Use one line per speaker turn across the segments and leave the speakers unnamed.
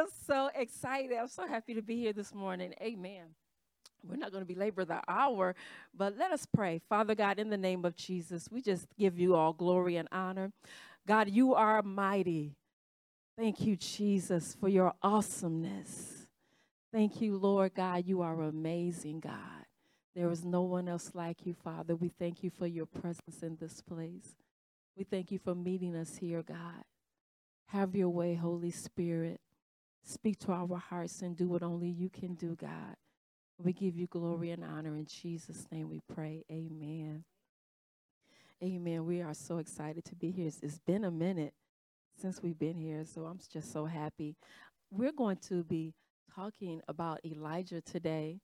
am so excited. I'm so happy to be here this morning. Amen. We're not going to belabor the hour, but let us pray. Father God, in the name of Jesus, we just give you all glory and honor. God, you are mighty. Thank you, Jesus, for your awesomeness. Thank you, Lord God. You are amazing, God. There is no one else like you, Father. We thank you for your presence in this place. We thank you for meeting us here, God. Have your way, Holy Spirit. Speak to our hearts and do what only you can do, God. We give you glory and honor. In Jesus' name we pray. Amen. Amen. We are so excited to be here. It's, it's been a minute since we've been here, so I'm just so happy. We're going to be talking about Elijah today,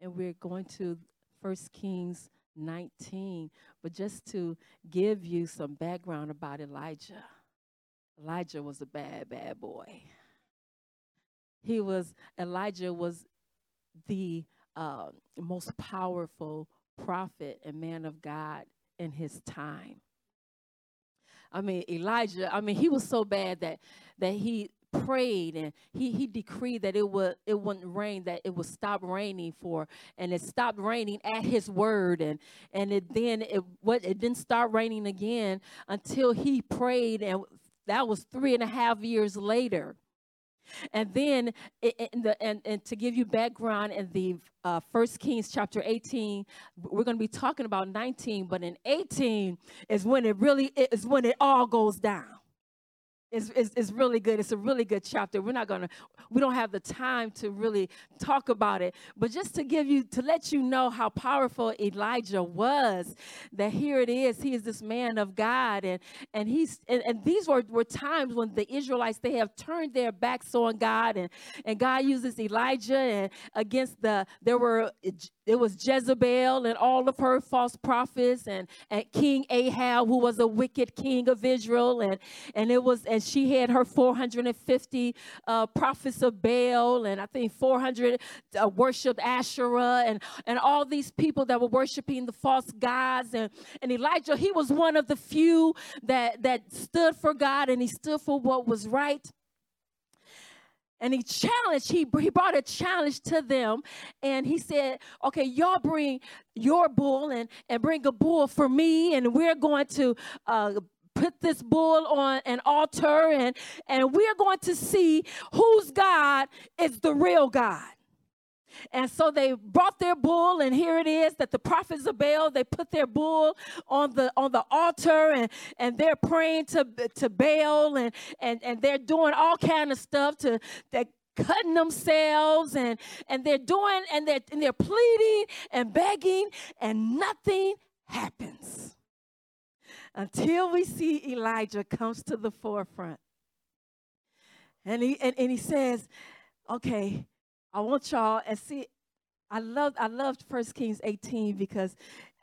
and we're going to First Kings 19. But just to give you some background about Elijah, Elijah was a bad, bad boy. He was, Elijah was the uh, most powerful prophet and man of God in his time. I mean, Elijah, I mean, he was so bad that that he prayed and he he decreed that it would it wouldn't rain that it would stop raining for and it stopped raining at his word and and it then it what it didn't start raining again until he prayed and that was three and a half years later and then, in the, and, and to give you background in the uh, First Kings chapter 18, we're going to be talking about 19, but in 18 is when it really is when it all goes down. It's, it's, it's, really good. It's a really good chapter. We're not to, we don't have the time to really talk about it. But just to give you, to let you know how powerful Elijah was, that here it is. He is this man of God. And, and he's, and, and these were, were times when the Israelites, they have turned their backs on God. And, and God uses Elijah and against the, there were it was Jezebel and all of her false prophets and, and King Ahab, who was a wicked king of Israel. And, and it was, and she had her 450 uh, prophets of Baal, and I think 400 uh, worshiped Asherah, and, and all these people that were worshiping the false gods. And, and Elijah, he was one of the few that, that stood for God and he stood for what was right and he challenged he, he brought a challenge to them. And he said okay y'all bring your bull and and bring a bull for me. And we're going to uh, put this bull on an altar. And and we're going to see whose god is the real god and so they brought their bull, and here it is that the prophets of Baal, they put their bull on the on the altar and, and they're praying to, to Baal and, and, and they're doing all kind of stuff to that cutting themselves and, and they're doing and they're and they're pleading and begging and nothing happens until we see Elijah comes to the forefront. And he and, and he says, okay, I want y'all and see. I loved I loved First Kings 18 because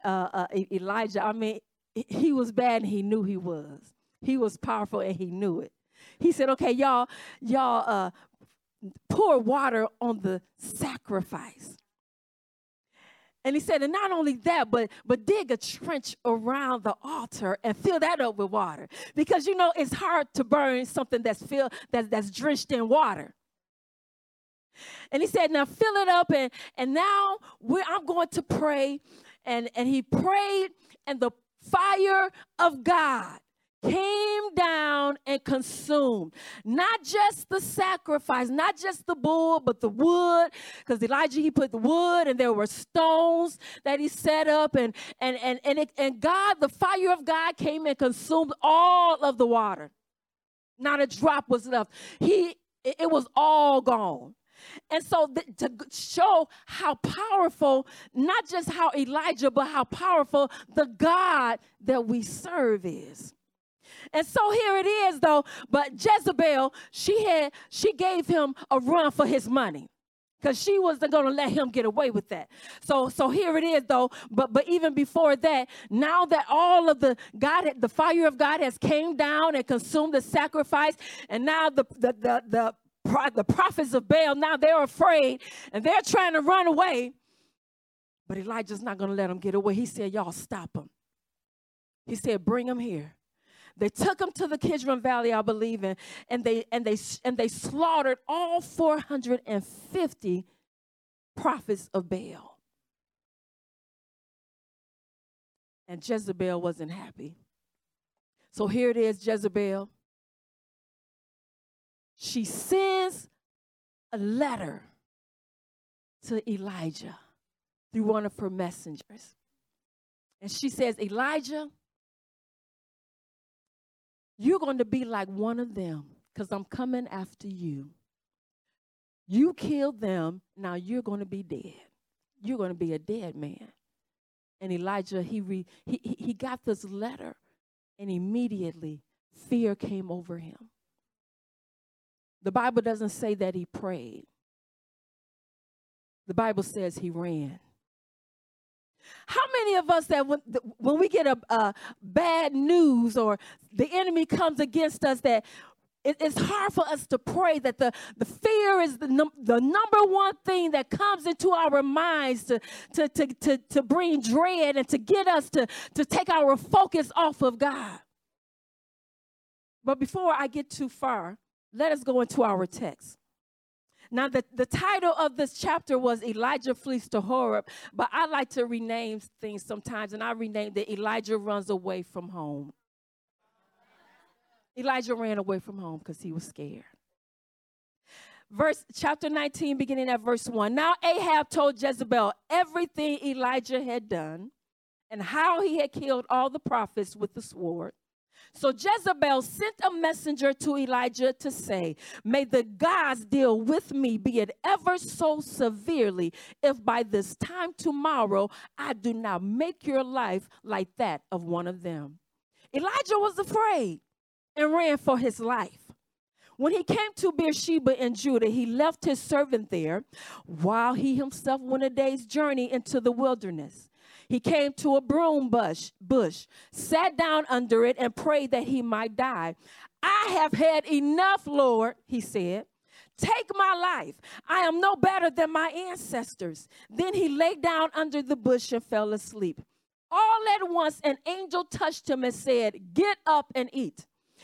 uh, uh, Elijah. I mean, he was bad and he knew he was. He was powerful and he knew it. He said, "Okay, y'all, y'all, uh, pour water on the sacrifice." And he said, and not only that, but but dig a trench around the altar and fill that up with water. Because you know it's hard to burn something that's filled that, that's drenched in water. And he said, Now fill it up. And, and now I'm going to pray. And, and he prayed, and the fire of God came down and consumed not just the sacrifice, not just the bull, but the wood. Because Elijah he put the wood, and there were stones that he set up, and and and and, it, and God, the fire of God came and consumed all of the water. Not a drop was left. He it, it was all gone. And so th- to show how powerful, not just how Elijah, but how powerful the God that we serve is. And so here it is though, but Jezebel, she had she gave him a run for his money because she wasn't going to let him get away with that so so here it is though but but even before that now that all of the god the fire of god has came down and consumed the sacrifice and now the the the, the the prophets of Baal, now they're afraid and they're trying to run away. But Elijah's not going to let them get away. He said, Y'all stop them. He said, Bring them here. They took them to the Kidron Valley, I believe, in, and they and they and they slaughtered all 450 prophets of Baal. And Jezebel wasn't happy. So here it is, Jezebel. She sends a letter to Elijah through mm. one of her messengers. And she says, Elijah, you're going to be like one of them because I'm coming after you. You killed them, now you're going to be dead. You're going to be a dead man. And Elijah, he, re, he, he got this letter, and immediately fear came over him. The Bible doesn't say that he prayed, the Bible says he ran. How many of us that when, when we get a, a bad news or the enemy comes against us that it's hard for us to pray that the, the fear is the, num- the number one thing that comes into our minds to, to, to, to, to bring dread and to get us to, to take our focus off of God. But before I get too far, let us go into our text. Now, the, the title of this chapter was Elijah Flees to Horeb, but I like to rename things sometimes, and I renamed it Elijah Runs Away from Home. Elijah ran away from home because he was scared. Verse chapter 19, beginning at verse 1. Now Ahab told Jezebel everything Elijah had done and how he had killed all the prophets with the sword. So Jezebel sent a messenger to Elijah to say, May the gods deal with me, be it ever so severely, if by this time tomorrow I do not make your life like that of one of them. Elijah was afraid and ran for his life. When he came to Beersheba in Judah, he left his servant there while he himself went a day's journey into the wilderness. He came to a broom bush, bush, sat down under it, and prayed that he might die. I have had enough, Lord, he said. Take my life. I am no better than my ancestors. Then he lay down under the bush and fell asleep. All at once, an angel touched him and said, Get up and eat.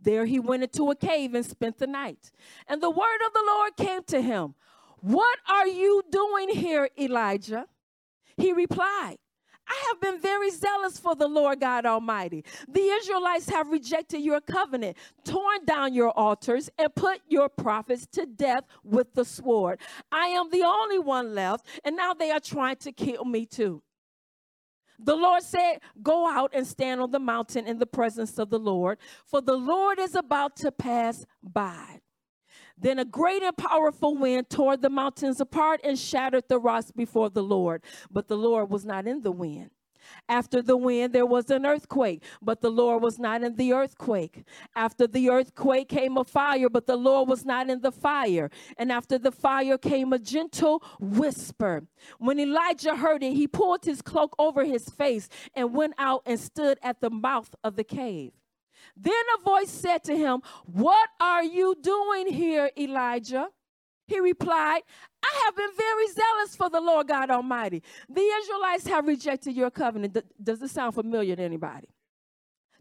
There he went into a cave and spent the night. And the word of the Lord came to him What are you doing here, Elijah? He replied, I have been very zealous for the Lord God Almighty. The Israelites have rejected your covenant, torn down your altars, and put your prophets to death with the sword. I am the only one left, and now they are trying to kill me too. The Lord said, Go out and stand on the mountain in the presence of the Lord, for the Lord is about to pass by. Then a great and powerful wind tore the mountains apart and shattered the rocks before the Lord. But the Lord was not in the wind. After the wind, there was an earthquake, but the Lord was not in the earthquake. After the earthquake came a fire, but the Lord was not in the fire. And after the fire came a gentle whisper. When Elijah heard it, he pulled his cloak over his face and went out and stood at the mouth of the cave. Then a voice said to him, What are you doing here, Elijah? He replied, I have been very zealous for the Lord God Almighty. The Israelites have rejected your covenant. Does this sound familiar to anybody?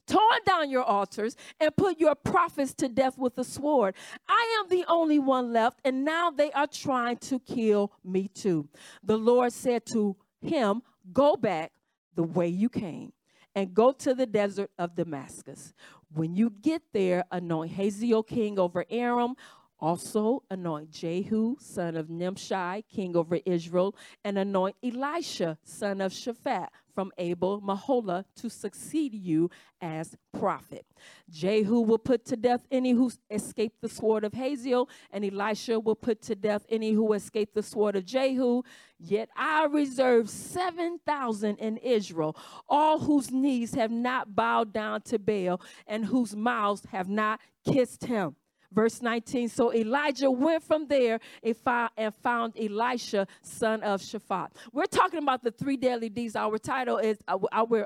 torn down your altars and put your prophets to death with the sword. I am the only one left, and now they are trying to kill me too. The Lord said to him, Go back the way you came and go to the desert of Damascus. When you get there, anoint Hazael king over Aram, also anoint Jehu, son of Nimshi, king over Israel, and anoint Elisha, son of Shaphat, from Abel Meholah, to succeed you as prophet. Jehu will put to death any who escaped the sword of Hazael, and Elisha will put to death any who escaped the sword of Jehu. Yet I reserve 7,000 in Israel, all whose knees have not bowed down to Baal, and whose mouths have not kissed him. Verse 19 So Elijah went from there and found Elisha, son of Shaphat. We're talking about the three deadly deeds. Our title is, uh,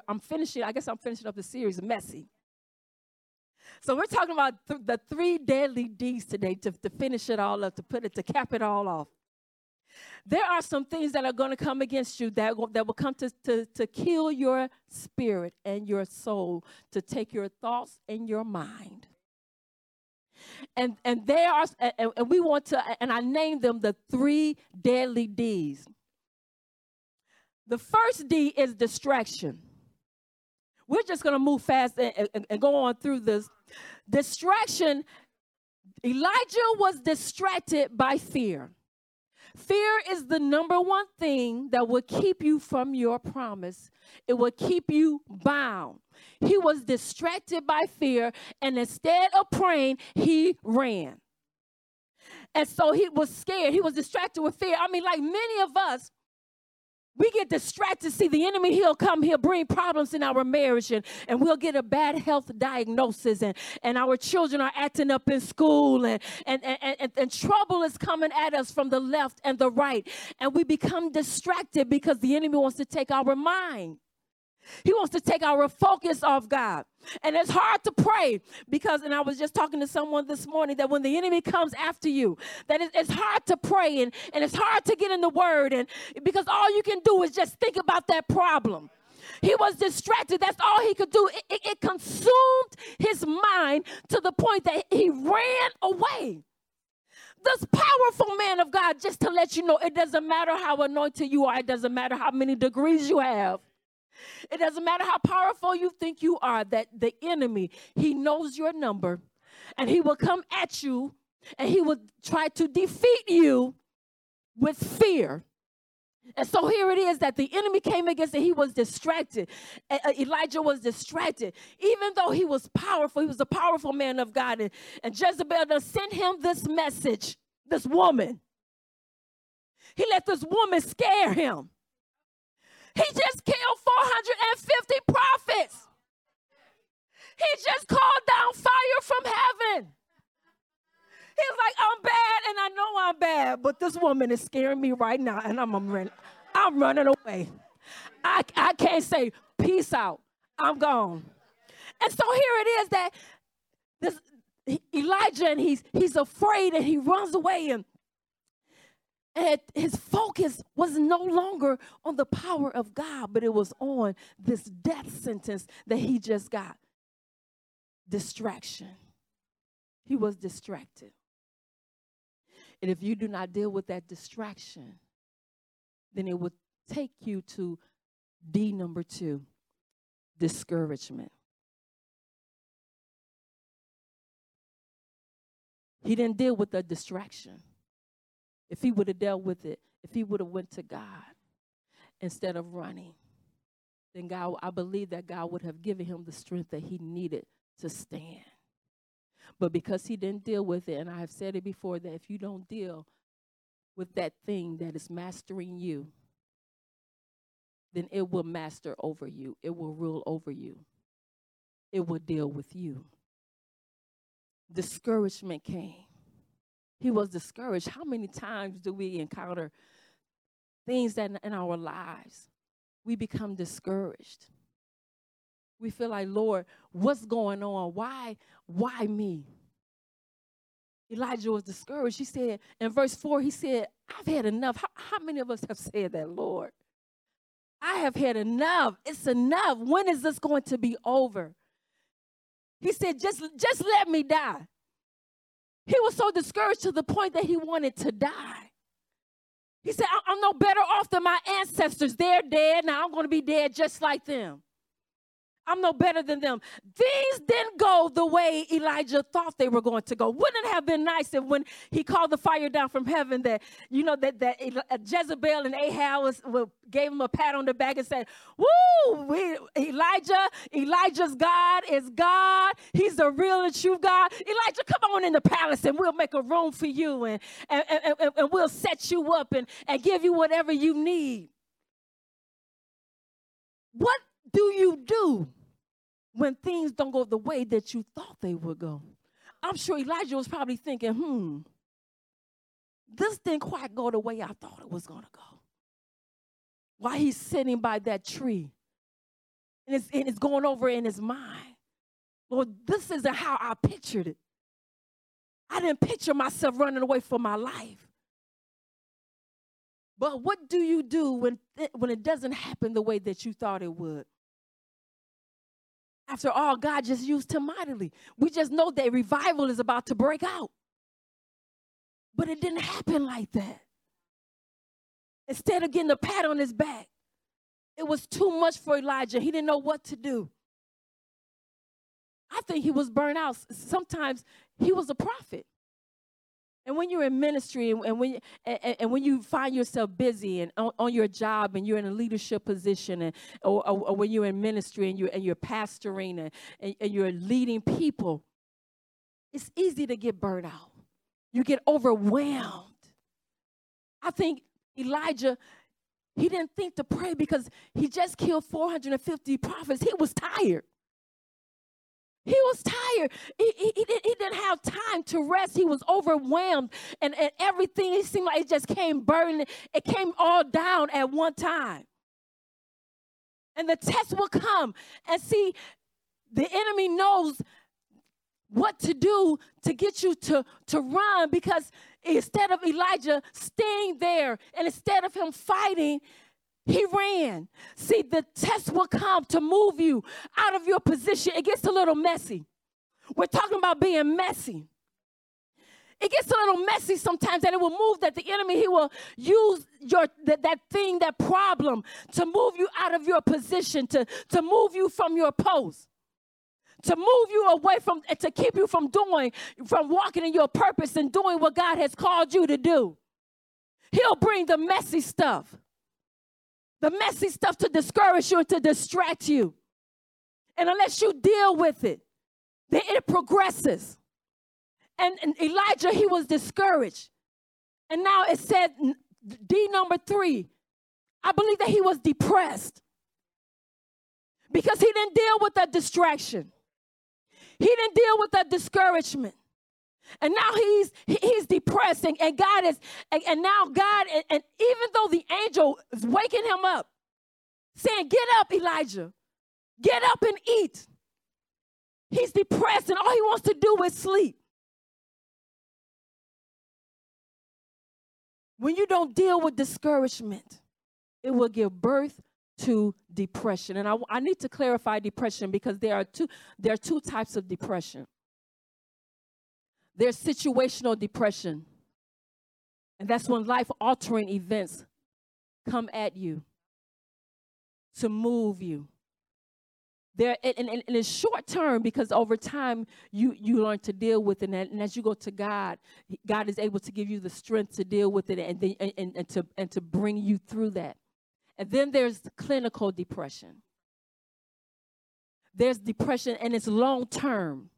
I'm finishing, I guess I'm finishing up the series, Messy. So we're talking about th- the three deadly deeds today to, to finish it all up, to put it, to cap it all off. There are some things that are going to come against you that will, that will come to, to, to kill your spirit and your soul, to take your thoughts and your mind and and they are and, and we want to and i named them the three deadly d's. The first d is distraction. We're just going to move fast and, and, and go on through this. Distraction elijah was distracted by fear Fear is the number one thing that will keep you from your promise. It will keep you bound. He was distracted by fear, and instead of praying, he ran. And so he was scared. He was distracted with fear. I mean, like many of us, we get distracted. See, the enemy, he'll come, he'll bring problems in our marriage, and, and we'll get a bad health diagnosis, and, and our children are acting up in school, and, and, and, and, and trouble is coming at us from the left and the right. And we become distracted because the enemy wants to take our mind. He wants to take our focus off God. And it's hard to pray because, and I was just talking to someone this morning that when the enemy comes after you, that it's hard to pray and, and it's hard to get in the word. And because all you can do is just think about that problem. He was distracted. That's all he could do. It, it, it consumed his mind to the point that he ran away this powerful man of God, just to let you know, it doesn't matter how anointed you are, it doesn't matter how many degrees you have. It doesn't matter how powerful you think you are, that the enemy, he knows your number and he will come at you and he will try to defeat you with fear. And so here it is that the enemy came against it. He was distracted. Uh, Elijah was distracted. Even though he was powerful, he was a powerful man of God. And, and Jezebel sent him this message, this woman. He let this woman scare him. He just killed 450 prophets. He just called down fire from heaven. He's like, I'm bad and I know I'm bad, but this woman is scaring me right now and I'm, I'm running. I'm running away. I, I can't say peace out. I'm gone. And so here it is that this Elijah and he's he's afraid and he runs away and and his focus was no longer on the power of God, but it was on this death sentence that he just got. Distraction. He was distracted. And if you do not deal with that distraction, then it would take you to D number two discouragement. He didn't deal with the distraction if he would have dealt with it, if he would have went to God instead of running, then God, I believe that God would have given him the strength that he needed to stand. But because he didn't deal with it, and I have said it before, that if you don't deal with that thing that is mastering you, then it will master over you. It will rule over you. It will deal with you. Discouragement came he was discouraged. How many times do we encounter things that in our lives we become discouraged? We feel like, Lord, what's going on? Why, why me? Elijah was discouraged. He said in verse 4, he said, I've had enough. How, how many of us have said that, Lord? I have had enough. It's enough. When is this going to be over? He said, just, just let me die. He was so discouraged to the point that he wanted to die. He said, I'm no better off than my ancestors. They're dead. Now I'm going to be dead just like them. I'm no better than them. Things didn't go the way Elijah thought they were going to go. Wouldn't it have been nice if when he called the fire down from heaven that, you know, that, that uh, Jezebel and Ahab was, gave him a pat on the back and said, woo, we, Elijah, Elijah's God is God. He's the real and true God. Elijah, come on in the palace and we'll make a room for you and, and, and, and we'll set you up and, and give you whatever you need. What do you do when things don't go the way that you thought they would go? I'm sure Elijah was probably thinking, hmm, this didn't quite go the way I thought it was going to go. While he's sitting by that tree, and it's, and it's going over in his mind. Lord, this isn't how I pictured it. I didn't picture myself running away from my life. But what do you do when, when it doesn't happen the way that you thought it would? After all, God just used him mightily. We just know that revival is about to break out. But it didn't happen like that. Instead of getting a pat on his back, it was too much for Elijah. He didn't know what to do. I think he was burnt out. Sometimes he was a prophet. And when you're in ministry and, and when, and, and, when you find yourself busy and on, on, your job and you're in a leadership position and, or, or, or, when you're in ministry and you're, and you're pastoring and, and, and you're leading people, it's easy to get burnt out. You get overwhelmed. I think Elijah, he didn't think to pray because he just killed 450 prophets. He was tired. He was tired. He, he, he, didn't, he didn't have time to rest. He was overwhelmed. And, and everything, it seemed like it just came burning. It came all down at one time. And the test will come. And see, the enemy knows what to do to get you to, to run because instead of Elijah staying there and instead of him fighting, he ran. See, the test will come to move you out of your position. It gets a little messy. We're talking about being messy. It gets a little messy sometimes, and it will move that the enemy he will use your that, that thing, that problem, to move you out of your position, to, to move you from your post, to move you away from to keep you from doing, from walking in your purpose and doing what God has called you to do. He'll bring the messy stuff the messy stuff to discourage you and to distract you. And unless you deal with it, then it progresses. And, and Elijah, he was discouraged. And now it said, D number three, I believe that he was depressed because he didn't deal with that distraction. He didn't deal with that discouragement. And now he's he's depressing and, God is, and, and now God, and, and even though the angel is waking him up, saying, Get up, Elijah, get up and eat. He's depressed, and all he wants to do is sleep. When you don't deal with discouragement, it will give birth to depression. And I, I need to clarify depression because there are two there are two types of depression. There's situational depression. And that's when life altering events come at you to move you. There, and, and, and, it's short term because over time you you learn to deal with it, and, as you go to God, God is able to give you the strength to deal with it, and, then, and, and to and to bring you through that. And then there's the clinical depression. There's depression, and it's long term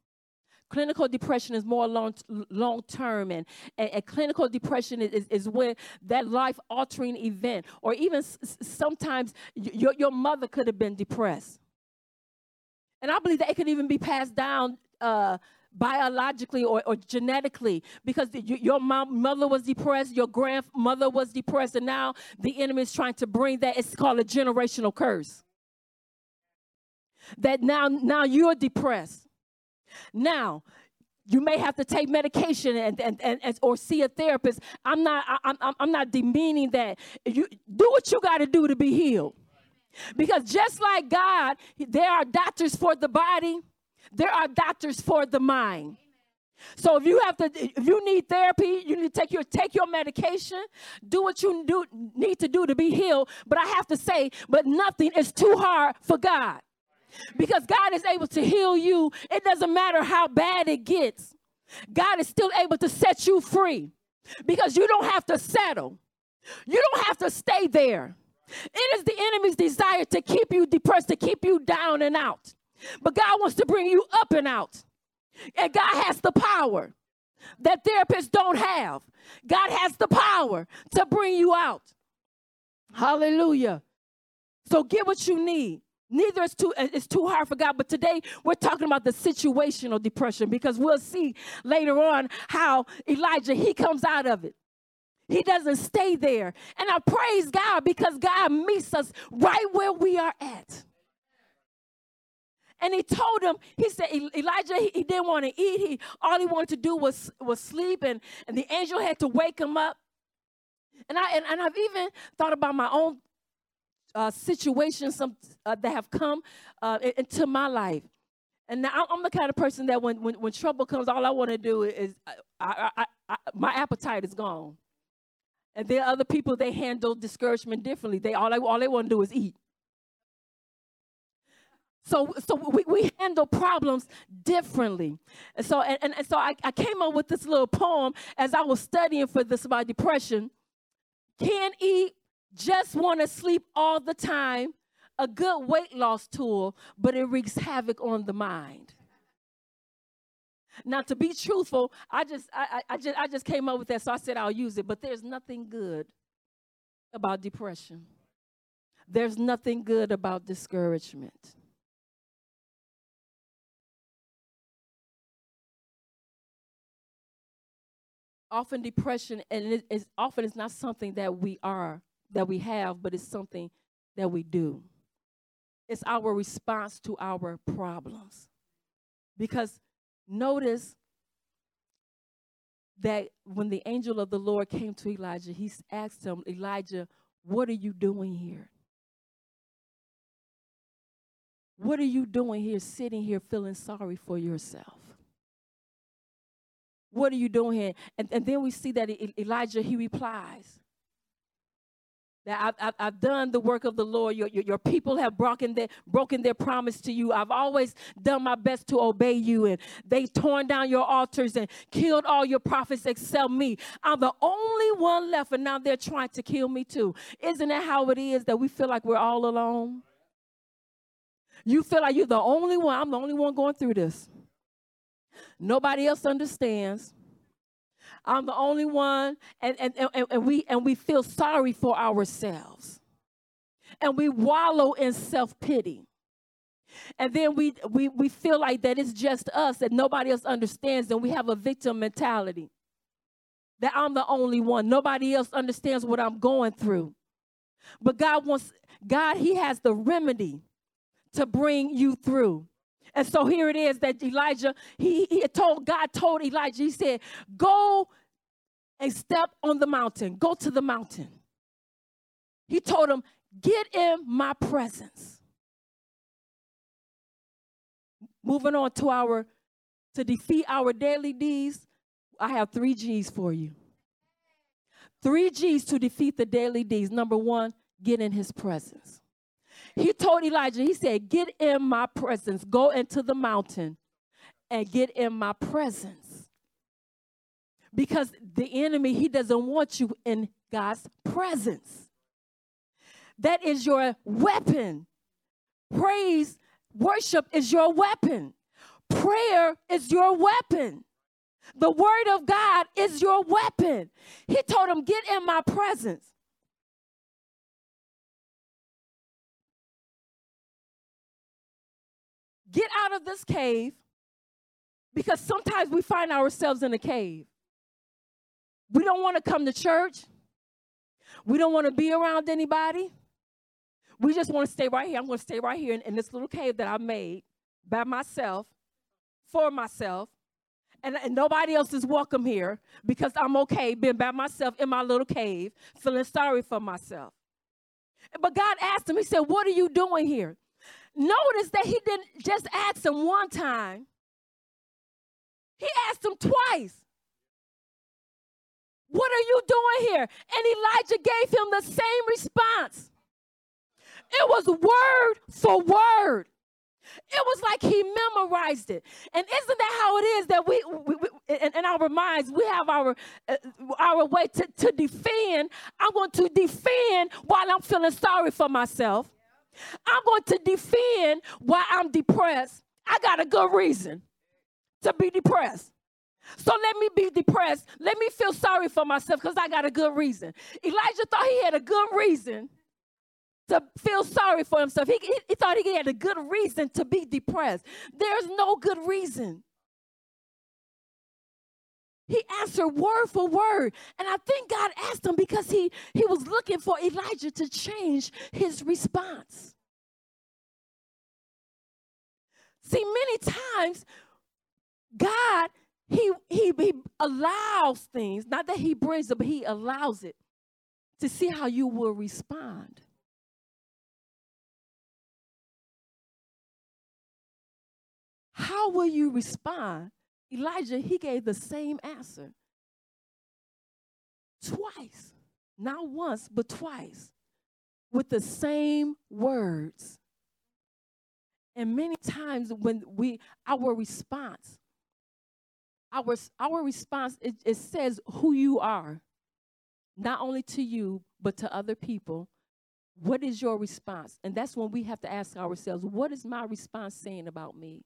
clinical depression is more long long term and, and, clinical depression is, is, is when that life altering event or even s- sometimes your, your mother could have been depressed. And i believe that it could even be passed down uh, biologically or, or genetically because the, your mom, mother was depressed your grandmother was depressed and now the enemy is trying to bring that it's called a generational curse. That now now you're depressed now, you may have to take medication and, and, and, and, or see a therapist. I'm not I, I'm, I'm not demeaning that. You do what you got to do to be healed. Because just like God, there are doctors for the body, there are doctors for the mind. So if you have to, if you need therapy, you need to take your take your medication, do what you do need to do to be healed. But I have to say, but nothing is too hard for God. Because God is able to heal you. It doesn't matter how bad it gets. God is still able to set you free because you don't have to settle. You don't have to stay there. It is the enemy's desire to keep you depressed, to keep you down and out. But God wants to bring you up and out. And God has the power that therapists don't have. God has the power to bring you out. Hallelujah. So get what you need. Neither is too uh, it's too hard for God. But today we're talking about the situational depression because we'll see later on how Elijah he comes out of it. He doesn't stay there. And I praise God because God meets us right where we are at. And he told him, he said, Elijah, he, he didn't want to eat. He all he wanted to do was, was sleep, and, and the angel had to wake him up. And I and, and I've even thought about my own uh, situations some, uh, that have come uh, into my life. And now I'm the kind of person that when, when, when trouble comes, all I want to do is I, I, I, my appetite is gone. And there are other people they handle discouragement differently. They all they, all they want to do is eat. So, so we, we handle problems differently. And so, and, and, and so I, I came up with this little poem as I was studying for this about depression. Can't eat, just want to sleep all the time. A good weight loss tool, but it wreaks havoc on the mind. Now, to be truthful, I just I, I, just I just came up with that, so I said I'll use it. But there's nothing good about depression. There's nothing good about discouragement. Often depression, and it is often it's not something that we are, that we mm-hmm. have, but it's something that we do. It's our response to our problems. Because Notice that when the angel of the Lord came to Elijah, he asked him, Elijah, what are you doing here? What are you doing here, sitting here feeling sorry for yourself? What are you doing here? And, and then we see that Elijah, he replies, that I've, I've, done the work of the Lord. Your, your, your, people have broken their, broken their promise to you. I've always done my best to obey you. And they've torn down your altars and killed all your prophets except me. I'm the only one left, and now they're trying to kill me too. Isn't that how it is that we feel like we're all alone? You feel like you're the only one. I'm the only one going through this. Nobody else understands. I'm the only one, and, and, and, and, we, and we feel sorry for ourselves. And we wallow in self pity. And then we, we, we feel like that it's just us, that nobody else understands, and we have a victim mentality. That I'm the only one. Nobody else understands what I'm going through. But God wants, God, He has the remedy to bring you through. And so here it is that Elijah, he, he told, God told Elijah, he said, go and step on the mountain. Go to the mountain. He told him, get in my presence. Moving on to our, to defeat our daily deeds, I have three G's for you. Three G's to defeat the daily deeds. Number one, get in his presence. He told Elijah, he said, Get in my presence, go into the mountain and get in my presence. Because the enemy, he doesn't want you in God's presence. That is your weapon. Praise, worship is your weapon. Prayer is your weapon. The word of God is your weapon. He told him, Get in my presence. Get out of this cave because sometimes we find ourselves in a cave. We don't want to come to church. We don't want to be around anybody. We just want to stay right here. I'm going to stay right here in, in this little cave that I made by myself, for myself. And, and, nobody else is welcome here because I'm okay being by myself in my little cave, feeling sorry for myself. But God asked him, He said, What are you doing here? Notice that he didn't just ask him one time, he asked him twice. What are you doing here? And Elijah gave him the same response. It was word for word. It was like he memorized it. And isn't that how it is that we, we, we in, in, our minds, we have our, uh, our way to, to defend. I'm going to defend while I'm feeling sorry for myself. I'm going to defend why I'm depressed. I got a good reason to be depressed. So let me be depressed. Let me feel sorry for myself because I got a good reason. Elijah thought he had a good reason to feel sorry for himself. He, he, he, thought he had a good reason to be depressed. There's no good reason. He answered word for word. And I think God asked him because he, he was looking for Elijah to change his response. See, many times, God, he, he, he allows things, not that he brings it, but he allows it to see how you will respond. How will you respond? Elijah, he gave the same answer twice, not once, but twice, with the same words. And many times when we, our response, our, our response, it, it says who you are, not only to you, but to other people. What is your response? And that's when we have to ask ourselves, what is my response saying about me?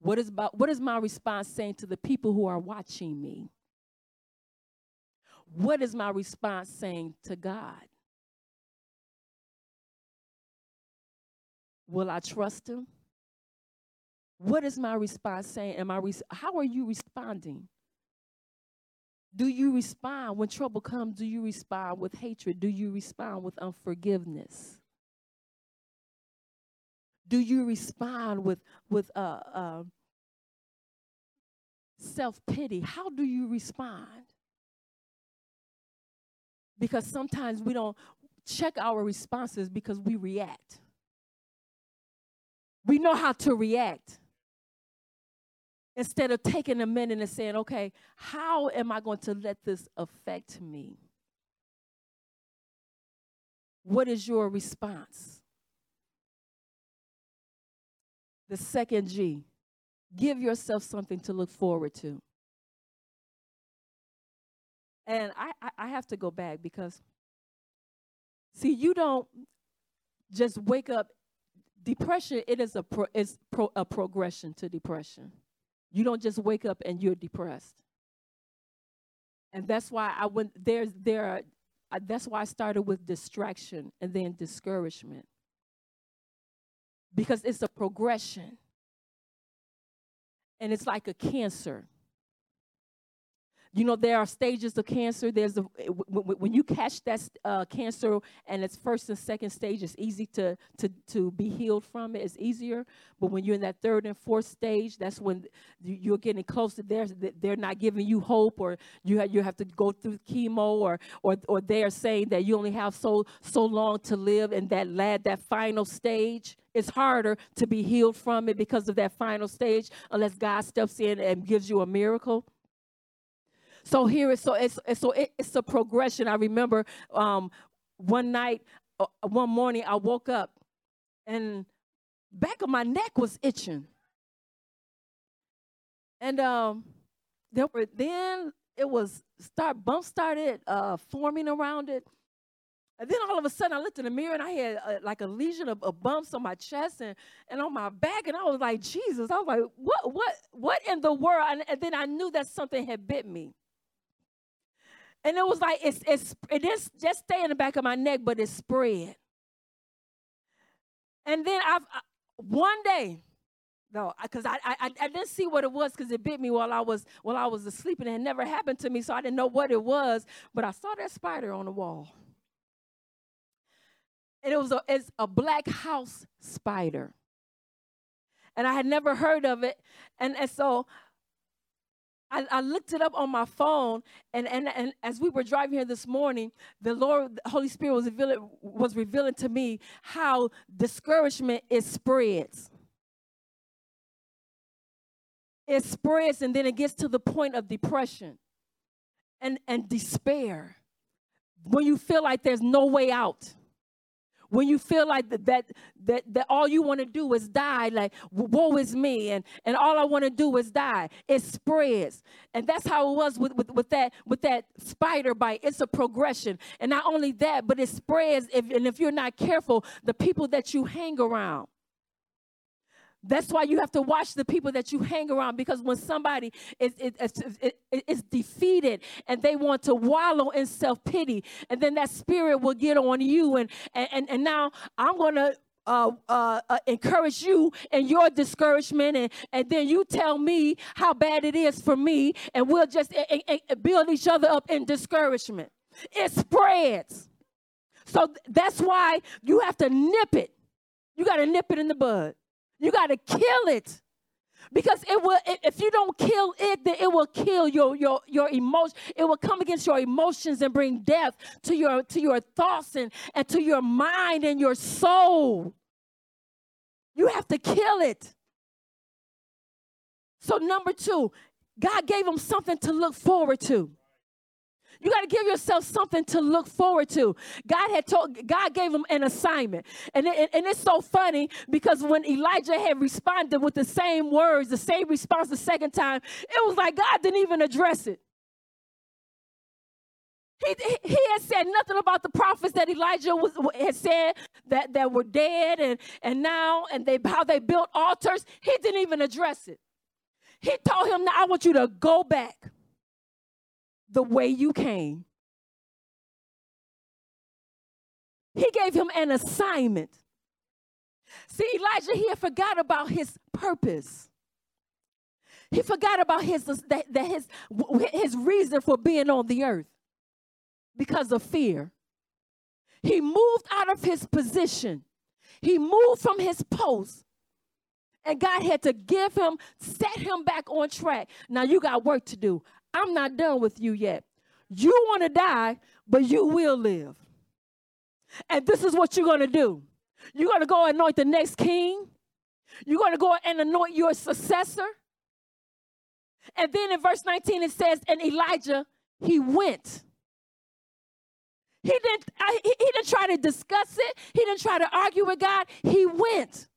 What is, what is my response saying to the people who are watching me? What is my response saying to God? Will I trust him? What is my response saying? Am I how are you responding? Do you respond when trouble comes? Do you respond with hatred? Do you respond with unforgiveness? Do you respond with with uh, uh, self pity? How do you respond? Because sometimes we don't check our responses because we react. We know how to react instead of taking a minute and saying, okay, how am I going to let this affect me? What is your response? The second G, give yourself something to look forward to. And I, I, I have to go back because, see, you don't just wake up depression it is a pro, it's pro, a progression to depression. You don't just wake up and you're depressed. And that's why i went there's there are, that's why i started with distraction and then discouragement because it's a progression. And it's like a cancer you know, there are stages of cancer. There's a, when you catch that uh, cancer and it's first and second stage, it's easy to, to, to be healed from it. It's easier. But when you're in that third and fourth stage, that's when you're getting close to there. They're not giving you hope, or you have, you have to go through chemo, or or or they are saying that you only have so so long to live, and that lad that final stage it's harder to be healed from it because of that final stage unless God steps in and gives you a miracle. So here is so it's, so it, it's a progression. I remember um, one night, uh, one morning, I woke up and back of my neck was itching, and um, there were then it was start bumps started uh, forming around it. And then all of a sudden, I looked in the mirror and I had uh, like a lesion of, of, bumps on my chest and, and on my back, and I was like, Jesus! I was like, what, what, what in the world? And, and then I knew that something had bit me. And it was like it's it's it is just stay in the back of my neck, but it spread. And then I've one day, no, because I, I I didn't see what it was because it bit me while I was while I was asleep, and it never happened to me, so I didn't know what it was. But I saw that spider on the wall, and it was a it's a black house spider, and I had never heard of it, and and so I, I, looked it up on my phone, and, and, and as we were driving here this morning, the Lord, the Holy Spirit was revealing, was revealing to me how discouragement it spreads. It spreads, and then it gets to the point of depression and, and despair. When you feel like there's no way out when you feel like that that that, that all you want to do is die like woe is me and and all i want to do is die it spreads. And that's how it was with, with, with that with that spider bite. It's a progression. And not only that but it spreads if, and if you're not careful the people that you hang around That's why you have to watch the people that you hang around because when somebody is, is, is, is defeated and they want to wallow in self pity, and then that spirit will get on you. And, and, and now I'm going to uh, uh, uh, encourage you in your discouragement, and, and then you tell me how bad it is for me, and we'll just build each other up in discouragement. It spreads. So that's why you have to nip it. You got to nip it in the bud. You got to kill it. Because it will, if you don't kill it, then it will kill your your your emotion. It will come against your emotions and bring death to your to your thoughts and, and to your mind and your soul. You have to kill it. So, number two, God gave them something to look forward to. You got to give yourself something to look forward to. God had told, God gave him an assignment. And, it, and it's so funny because when Elijah had responded with the same words, the same response the second time, it was like God didn't even address it. He, he had said nothing about the prophets that Elijah was, had said that, that were dead and, and now and they how they built altars. He didn't even address it. He told him, Now I want you to go back the way you came. He gave him an assignment. See, Elijah here forgot about his purpose. He forgot about his, that, that his, his reason for being on the earth because of fear. He moved out of his position. He moved from his post. And God had to give him, set him back on track. Now you got work to do. I'm not done with you yet. You want to die, but you will live. And this is what you're going to do. You're going to go anoint the next king. You're going to go and anoint your successor. And then in verse 19 it says, and Elijah, he went he didn't, I, he, he didn't try to discuss it. He didn't try to argue with God. He went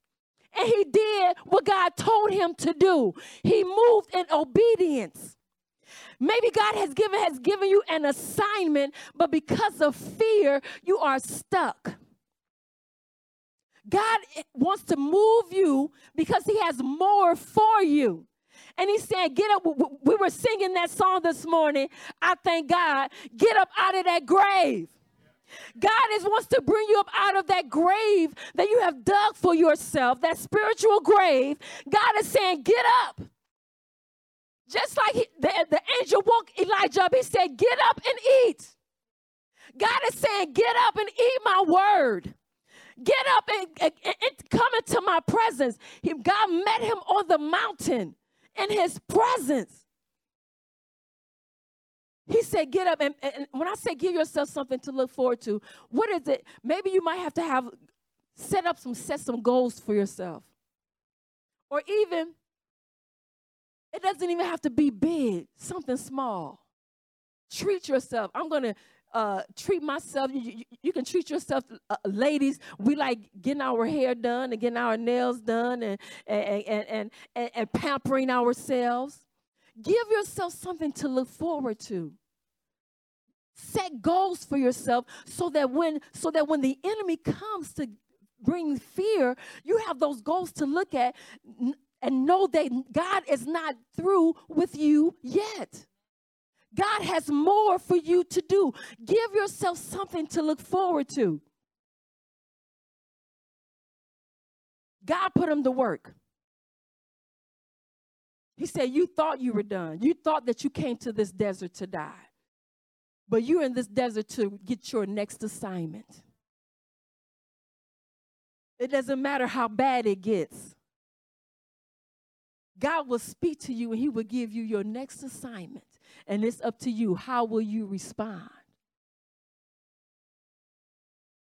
and he did what God told him to do. He moved in obedience. Maybe God has given has given you an assignment, but because of fear, you are stuck. God wants to move you because he has more for you. And he said, Get up. We were singing that song this morning. I thank God. Get up out of that grave. God is wants to bring you up out of that grave that you have dug for yourself, that spiritual grave. God is saying, Get up. Just like he, the, the angel woke Elijah up, he said, Get up and eat. God is saying, Get up and eat my word. Get up and, and, and come into my presence. He, God met him on the mountain in his presence. He said, get up. And, and, when I say give yourself something to look forward to, what is it? Maybe you might have to have set up some, set some goals for yourself. Or even, it doesn't even have to be big, something small. Treat yourself. I'm going to uh, treat myself. You, you, you, can treat yourself, uh, ladies. We like getting our hair done and getting our nails done and, and, and, and, and, and pampering ourselves. Give yourself something to look forward to. Set goals for yourself so that when so that when the enemy comes to bring fear, you have those goals to look at and know that God is not through with you yet. God has more for you to do. Give yourself something to look forward to. God put him to work. He said, You thought you were done. You thought that you came to this desert to die. But you're in this desert to get your next assignment. It doesn't matter how bad it gets. God will speak to you and He will give you your next assignment. And it's up to you. How will you respond?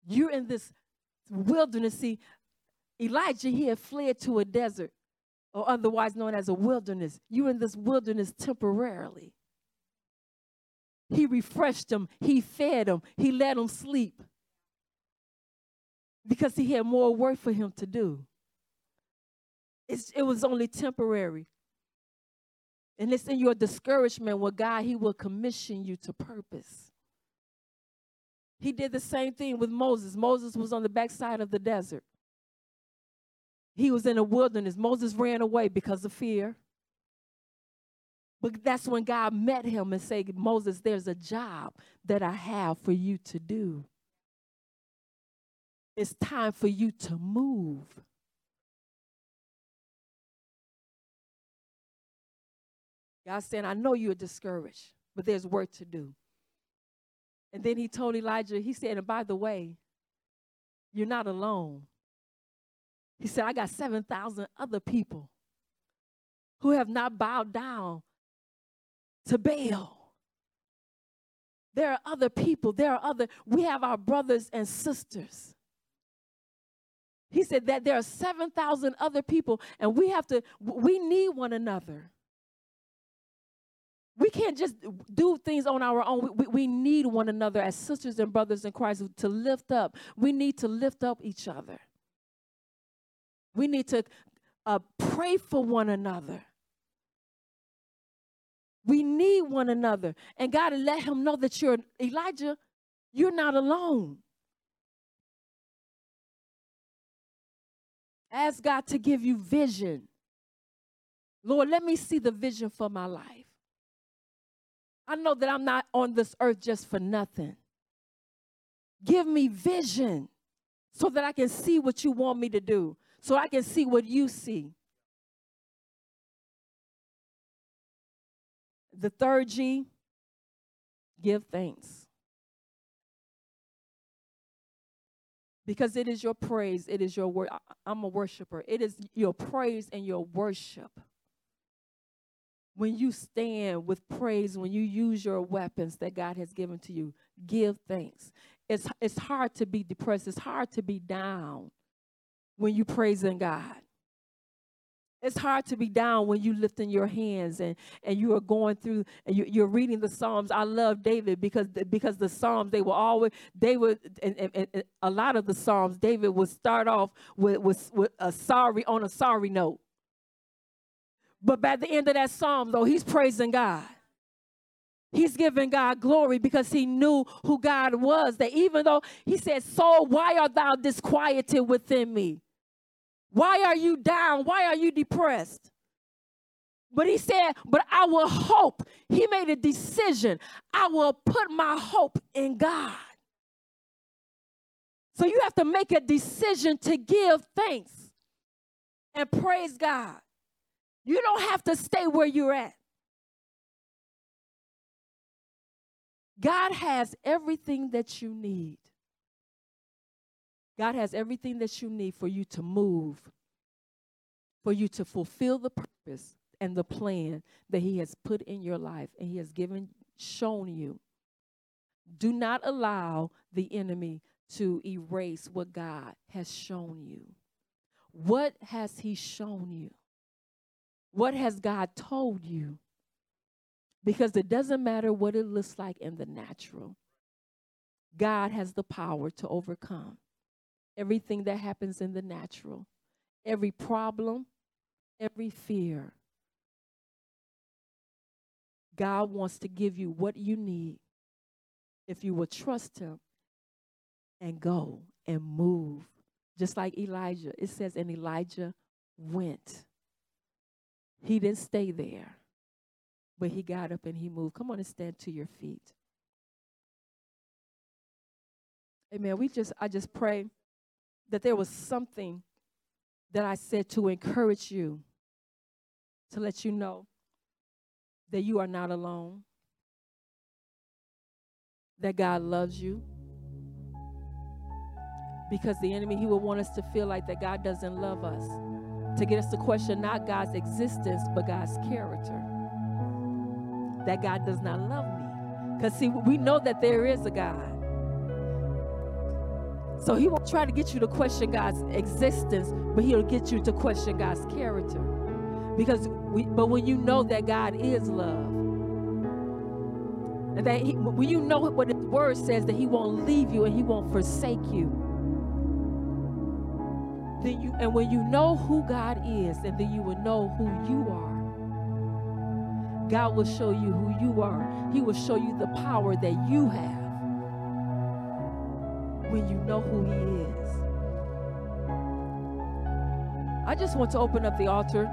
You're in this wilderness. See, Elijah here fled to a desert, or otherwise known as a wilderness. You're in this wilderness temporarily. He refreshed them, he fed them, he let them sleep because he had more work for him to do. It's, it was only temporary. And it's in your discouragement where God, He will commission you to purpose. He did the same thing with Moses. Moses was on the backside of the desert. He was in the wilderness. Moses ran away because of fear. But that's when God met him and said, Moses, there's a job that I have for you to do. It's time for you to move. God said, I know you're discouraged, but there's work to do. And then he told Elijah, he said, and by the way, you're not alone. He said, I got 7,000 other people who have not bowed down to Baal. There are other people. There are other, we have our brothers and sisters. He said that there are 7,000 other people, and we have to, we need one another. We can't just do things on our own. We, we need one another as sisters and brothers in Christ to lift up. We need to lift up each other. We need to uh, pray for one another. We need one another. And God let him know that you're Elijah, you're not alone. Ask God to give you vision. Lord, let me see the vision for my life. I know that I'm not on this earth just for nothing. Give me vision so that I can see what you want me to do, so I can see what you see. The third G, give thanks. Because it is your praise, it is your word. I'm a worshiper. It is your praise and your worship. When you stand with praise, when you use your weapons that God has given to you, give thanks. It's, it's hard to be depressed, it's hard to be down when you praising God. It's hard to be down when you lifting your hands and, and you are going through and you, you're reading the Psalms. I love David because because the Psalms they were always they would and, and, and a lot of the Psalms David would start off with, with with a sorry on a sorry note. But by the end of that Psalm though, he's praising God. He's giving God glory because he knew who God was. That even though he said, Soul, why art thou disquieted within me? Why are you down? Why are you depressed? But he said, But I will hope. He made a decision. I will put my hope in God. So you have to make a decision to give thanks and praise God. You don't have to stay where you're at. God has everything that you need. God has everything that you need for you to move, for you to fulfill the purpose and the plan that He has put in your life and He has given, shown you. Do not allow the enemy to erase what God has shown you. What has He shown you? What has God told you? Because it doesn't matter what it looks like in the natural, God has the power to overcome everything that happens in the natural, every problem, every fear. God wants to give you what you need if you will trust Him and go and move. Just like Elijah, it says, and Elijah went. He didn't stay there, but he got up and he moved. Come on and stand to your feet. Amen. We just, I just pray that there was something that I said to encourage you, to let you know that you are not alone, that God loves you. Because the enemy, he will want us to feel like that God doesn't love us, to get us to question not God's existence, but God's character. That God does not love me. Because, see, we know that there is a God. So he won't try to get you to question God's existence, but he'll get you to question God's character. Because we, but when you know that God is love, and that he, when you know what his word says, that he won't leave you and he won't forsake you, then you, and when you know who God is, and then you will know who you are. God will show you who you are. He will show you the power that you have when you know who He is. I just want to open up the altar.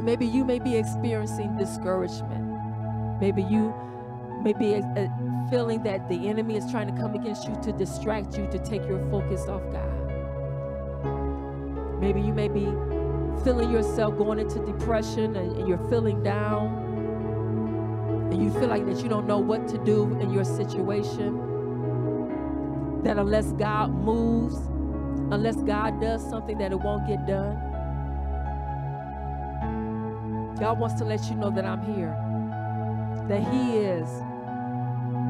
Maybe you may be experiencing discouragement. Maybe you may be uh, feeling that the enemy is trying to come against you to distract you, to take your focus off God. Maybe you may be feeling yourself going into depression and you're feeling down and you feel like that you don't know what to do in your situation. That unless God moves, unless God does something, that it won't get done. God wants to let you know that I'm here, that He is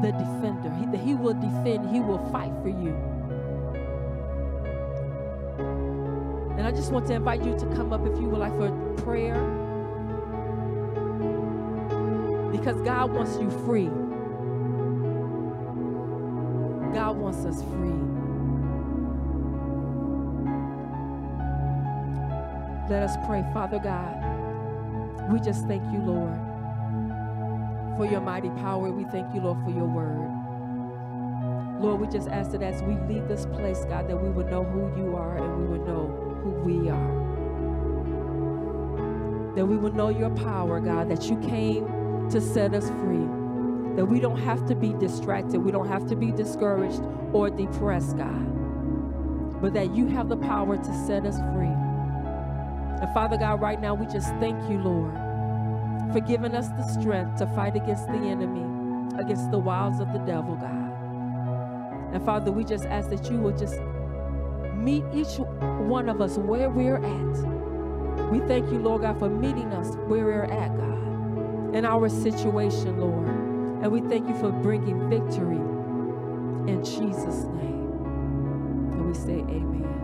the defender, he, that He will defend, He will fight for you. I just want to invite you to come up if you would like for prayer. Because God wants you free. God wants us free. Let us pray, Father God. We just thank you, Lord, for your mighty power. We thank you, Lord, for your word. Lord, we just ask that as we leave this place, God, that we would know who you are and we would know who we are. That we would know your power, God, that you came to set us free. That we don't have to be distracted, we don't have to be discouraged or depressed, God, but that you have the power to set us free. And Father God, right now we just thank you, Lord, for giving us the strength to fight against the enemy, against the wiles of the devil, God. And Father, we just ask that you will just meet each one of us where we're at. We thank you, Lord God, for meeting us where we're at, God, in our situation, Lord. And we thank you for bringing victory in Jesus' name. And we say, Amen.